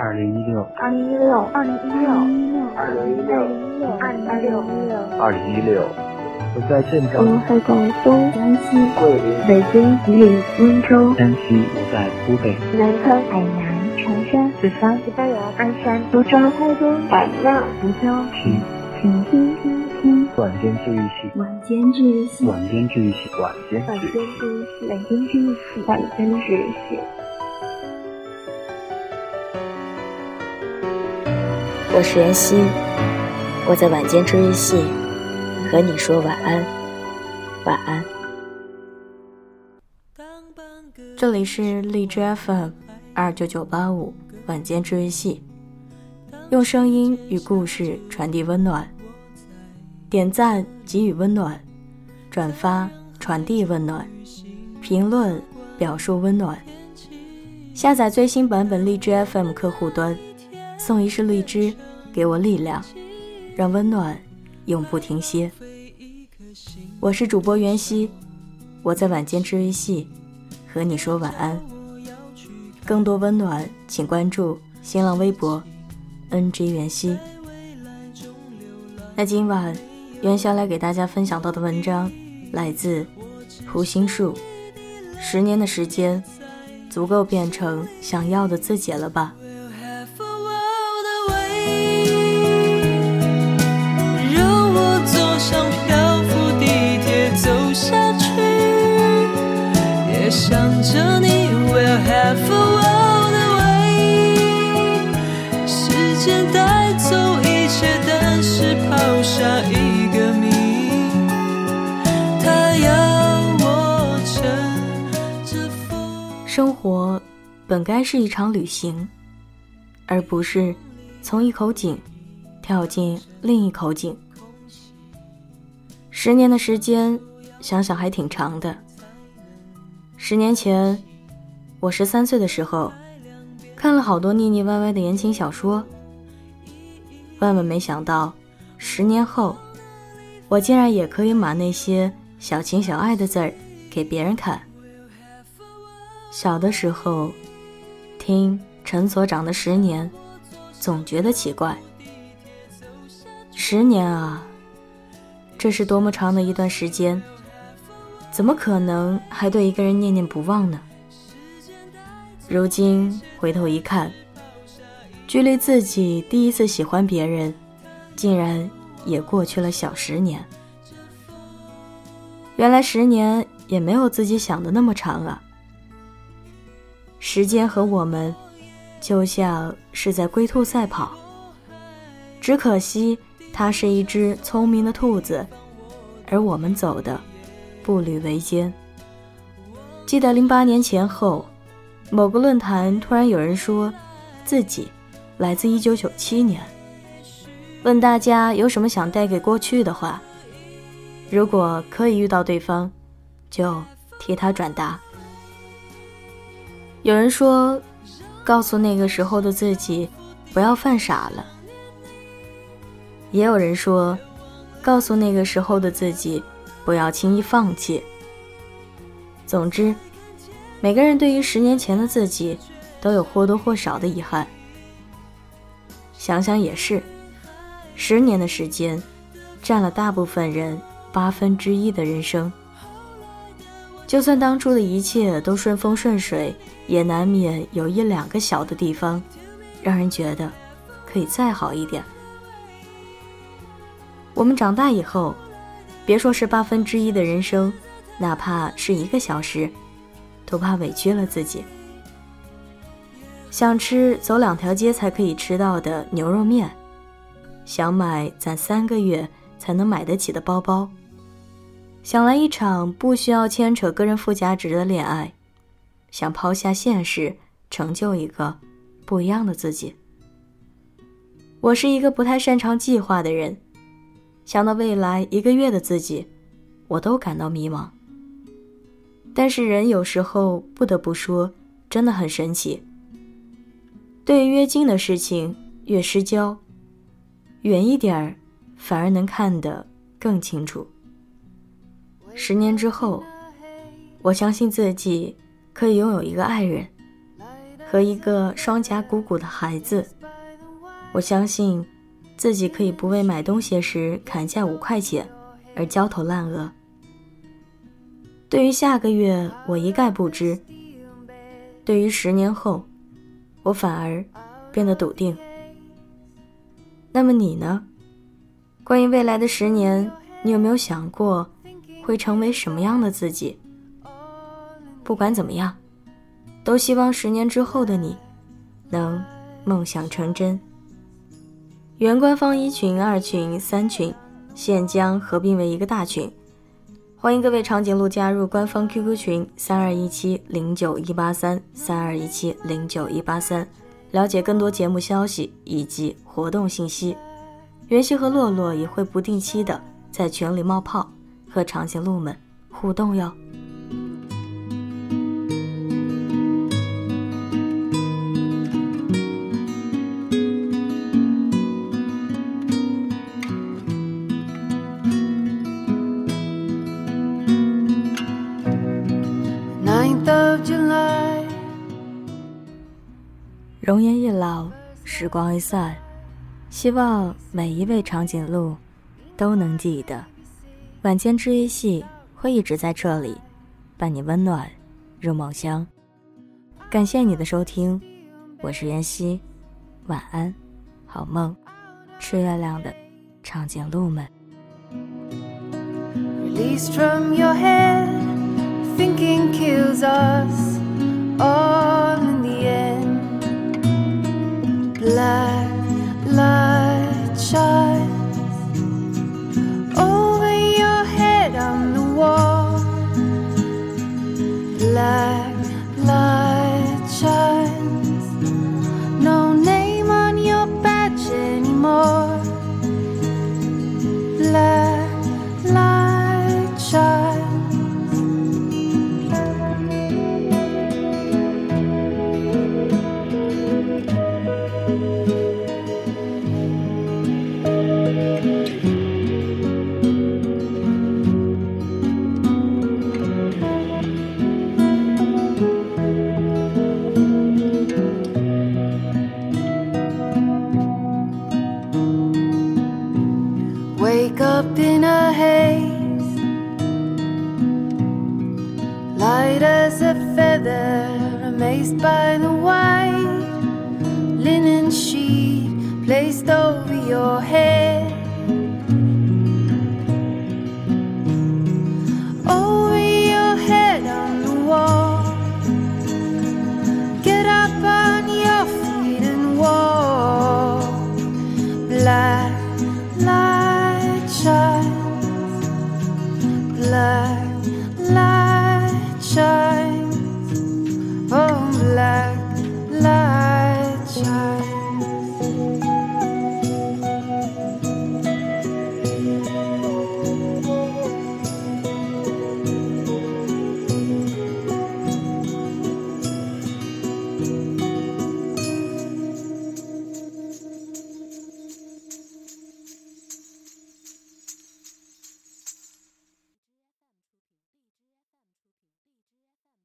二零一六，二零一六，二零一六，二零一六，二零一六，二零一六。我在镇我，在广东、江西、桂林、北京、吉林、温州、山西，我在湖北，南昌、海南、长沙、四川、西班牙、鞍山、苏州、台东、海纳、福州，听请听听听晚间治愈系，晚间治愈系，晚间治愈系，晚间。治愈系，晚间治愈系，晚间治愈系。我是妍希，我在晚间治愈系和你说晚安，晚安。这里是荔枝 FM 二九九八五晚间治愈系，用声音与故事传递温暖，点赞给予温暖，转发传递温暖，评论表述温暖。下载最新版本荔枝 FM 客户端，送一世荔枝，给我力量，让温暖永不停歇。我是主播袁熙，我在晚间治愈系和你说晚安。更多温暖，请关注新浪微博 NG 袁熙。那今晚袁晓来给大家分享到的文章来自胡心树。十年的时间，足够变成想要的自己了吧？本该是一场旅行，而不是从一口井跳进另一口井。十年的时间，想想还挺长的。十年前，我十三岁的时候，看了好多腻腻歪歪的言情小说。万万没想到，十年后，我竟然也可以码那些小情小爱的字儿给别人看。小的时候，听陈所长的《十年》，总觉得奇怪。十年啊，这是多么长的一段时间，怎么可能还对一个人念念不忘呢？如今回头一看，距离自己第一次喜欢别人，竟然也过去了小十年。原来十年也没有自己想的那么长啊。时间和我们，就像是在龟兔赛跑。只可惜，它是一只聪明的兔子，而我们走的步履维艰。记得零八年前后，某个论坛突然有人说，自己来自一九九七年，问大家有什么想带给过去的话，如果可以遇到对方，就替他转达。有人说，告诉那个时候的自己，不要犯傻了。也有人说，告诉那个时候的自己，不要轻易放弃。总之，每个人对于十年前的自己，都有或多或少的遗憾。想想也是，十年的时间，占了大部分人八分之一的人生。就算当初的一切都顺风顺水，也难免有一两个小的地方，让人觉得可以再好一点。我们长大以后，别说是八分之一的人生，哪怕是一个小时，都怕委屈了自己。想吃走两条街才可以吃到的牛肉面，想买攒三个月才能买得起的包包。想来一场不需要牵扯个人附加值的恋爱，想抛下现实，成就一个不一样的自己。我是一个不太擅长计划的人，想到未来一个月的自己，我都感到迷茫。但是人有时候不得不说，真的很神奇。对于越近的事情越失焦，远一点儿反而能看得更清楚。十年之后，我相信自己可以拥有一个爱人，和一个双颊鼓鼓的孩子。我相信，自己可以不为买东西时砍价五块钱而焦头烂额。对于下个月，我一概不知；对于十年后，我反而变得笃定。那么你呢？关于未来的十年，你有没有想过会成为什么样的自己？不管怎么样，都希望十年之后的你能梦想成真。原官方一群、二群、三群现将合并为一个大群，欢迎各位长颈鹿加入官方 QQ 群三二一七零九一八三三二一七零九一八三，了解更多节目消息以及活动信息。袁熙和洛洛也会不定期的在群里冒泡，和长颈鹿们互动哟。容颜一老，时光一散。希望每一位长颈鹿都能记得，晚间治愈系会一直在这里，伴你温暖入梦乡。感谢你的收听，我是妍希，晚安，好梦，吃月亮的长颈鹿们。light up in a haze, light as a feather, amazed by the white linen sheet placed over your head.